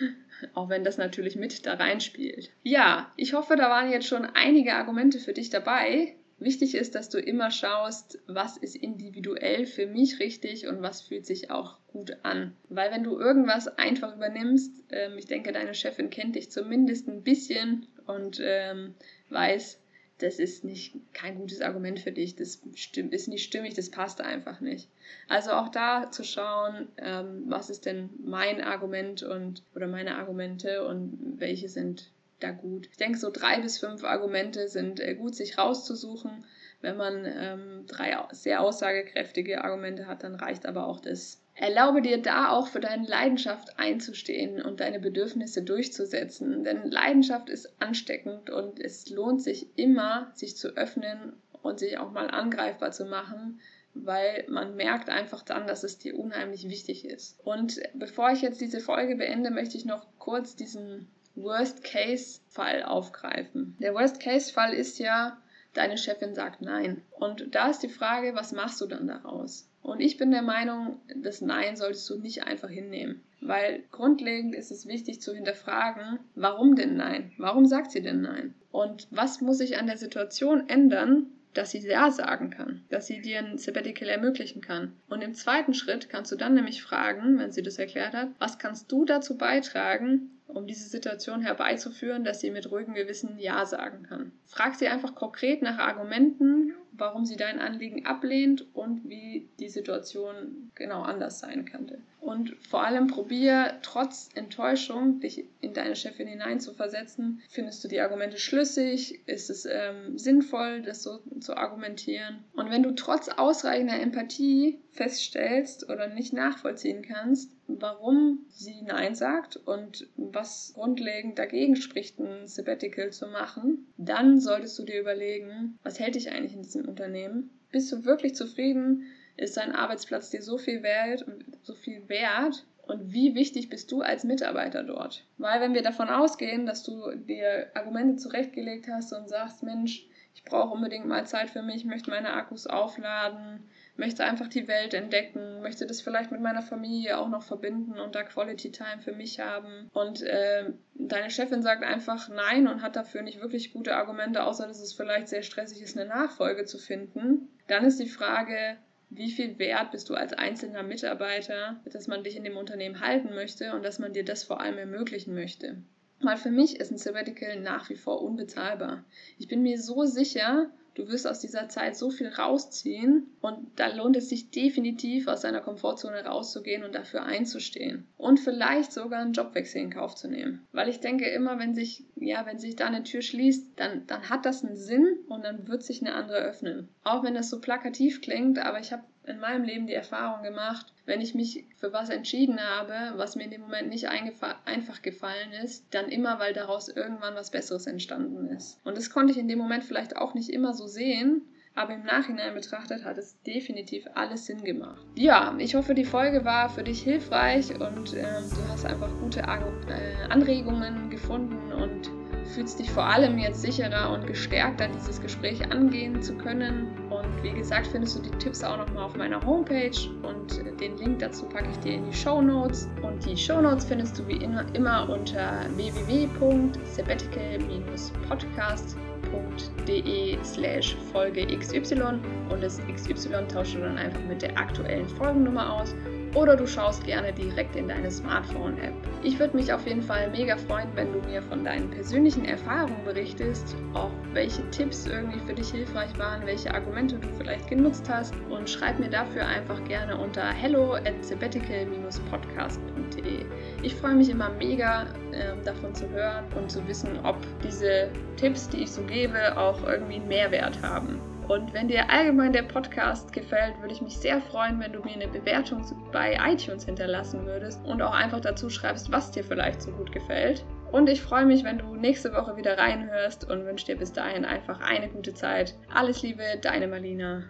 *laughs* Auch wenn das natürlich mit da reinspielt. Ja, ich hoffe, da waren jetzt schon einige Argumente für dich dabei. Wichtig ist, dass du immer schaust, was ist individuell für mich richtig und was fühlt sich auch gut an. Weil wenn du irgendwas einfach übernimmst, ähm, ich denke, deine Chefin kennt dich zumindest ein bisschen und ähm, weiß, das ist nicht kein gutes Argument für dich, das ist nicht stimmig, das passt einfach nicht. Also auch da zu schauen, ähm, was ist denn mein Argument und oder meine Argumente und welche sind da gut. Ich denke, so drei bis fünf Argumente sind äh, gut, sich rauszusuchen. Wenn man ähm, drei sehr aussagekräftige Argumente hat, dann reicht aber auch das Erlaube dir da auch für deine Leidenschaft einzustehen und deine Bedürfnisse durchzusetzen. Denn Leidenschaft ist ansteckend und es lohnt sich immer, sich zu öffnen und sich auch mal angreifbar zu machen, weil man merkt einfach dann, dass es dir unheimlich wichtig ist. Und bevor ich jetzt diese Folge beende, möchte ich noch kurz diesen Worst-Case-Fall aufgreifen. Der Worst-Case-Fall ist ja, deine Chefin sagt nein. Und da ist die Frage, was machst du dann daraus? Und ich bin der Meinung, das Nein solltest du nicht einfach hinnehmen. Weil grundlegend ist es wichtig zu hinterfragen, warum denn Nein? Warum sagt sie denn Nein? Und was muss sich an der Situation ändern, dass sie Ja sagen kann, dass sie dir ein Sabbatical ermöglichen kann. Und im zweiten Schritt kannst du dann nämlich fragen, wenn sie das erklärt hat, was kannst du dazu beitragen, um diese Situation herbeizuführen, dass sie mit ruhigem Gewissen Ja sagen kann. Frag sie einfach konkret nach Argumenten, warum sie dein Anliegen ablehnt und wie die Situation genau anders sein könnte. Und vor allem probier trotz Enttäuschung, dich in deine Chefin hineinzuversetzen. Findest du die Argumente schlüssig? Ist es ähm, sinnvoll, das so zu argumentieren? Und wenn du trotz ausreichender Empathie feststellst oder nicht nachvollziehen kannst, warum sie Nein sagt und was grundlegend dagegen spricht, ein Sabbatical zu machen, dann solltest du dir überlegen, was hält dich eigentlich in diesem Unternehmen? Bist du wirklich zufrieden? Ist dein Arbeitsplatz dir so viel wert, so viel wert? Und wie wichtig bist du als Mitarbeiter dort? Weil wenn wir davon ausgehen, dass du dir Argumente zurechtgelegt hast und sagst, Mensch, ich brauche unbedingt mal Zeit für mich, möchte meine Akkus aufladen, möchte einfach die Welt entdecken, möchte das vielleicht mit meiner Familie auch noch verbinden und da Quality Time für mich haben. Und äh, deine Chefin sagt einfach nein und hat dafür nicht wirklich gute Argumente, außer dass es vielleicht sehr stressig ist, eine Nachfolge zu finden. Dann ist die Frage, wie viel wert bist du als einzelner Mitarbeiter, dass man dich in dem Unternehmen halten möchte und dass man dir das vor allem ermöglichen möchte. Weil für mich ist ein Sabbatical nach wie vor unbezahlbar. Ich bin mir so sicher, Du wirst aus dieser Zeit so viel rausziehen und da lohnt es sich definitiv aus deiner Komfortzone rauszugehen und dafür einzustehen. Und vielleicht sogar einen Jobwechsel in Kauf zu nehmen. Weil ich denke immer, wenn sich, ja, wenn sich da eine Tür schließt, dann, dann hat das einen Sinn und dann wird sich eine andere öffnen. Auch wenn das so plakativ klingt, aber ich habe in meinem Leben die Erfahrung gemacht, wenn ich mich für was entschieden habe, was mir in dem Moment nicht einfach gefallen ist, dann immer, weil daraus irgendwann was Besseres entstanden ist. Und das konnte ich in dem Moment vielleicht auch nicht immer so sehen, aber im Nachhinein betrachtet hat es definitiv alles Sinn gemacht. Ja, ich hoffe, die Folge war für dich hilfreich und äh, du hast einfach gute äh, Anregungen gefunden und fühlst dich vor allem jetzt sicherer und gestärkter, dieses Gespräch angehen zu können. Und wie gesagt, findest du die Tipps auch nochmal auf meiner Homepage und den Link dazu packe ich dir in die Show Notes. Und die Show Notes findest du wie immer unter www.sabbatical-podcast.de slash Folge XY und das XY tauscht du dann einfach mit der aktuellen Folgennummer aus oder du schaust gerne direkt in deine Smartphone-App. Ich würde mich auf jeden Fall mega freuen, wenn du mir von deinen persönlichen Erfahrungen berichtest, auch welche Tipps irgendwie für dich hilfreich waren, welche Argumente du vielleicht genutzt hast und schreib mir dafür einfach gerne unter hello at sabbatical-podcast.de. Ich freue mich immer mega äh, davon zu hören und zu wissen, ob diese Tipps, die ich so gebe, auch irgendwie einen Mehrwert haben. Und wenn dir allgemein der Podcast gefällt, würde ich mich sehr freuen, wenn du mir eine Bewertung bei iTunes hinterlassen würdest und auch einfach dazu schreibst, was dir vielleicht so gut gefällt. Und ich freue mich, wenn du nächste Woche wieder reinhörst und wünsche dir bis dahin einfach eine gute Zeit. Alles Liebe, deine Marlina.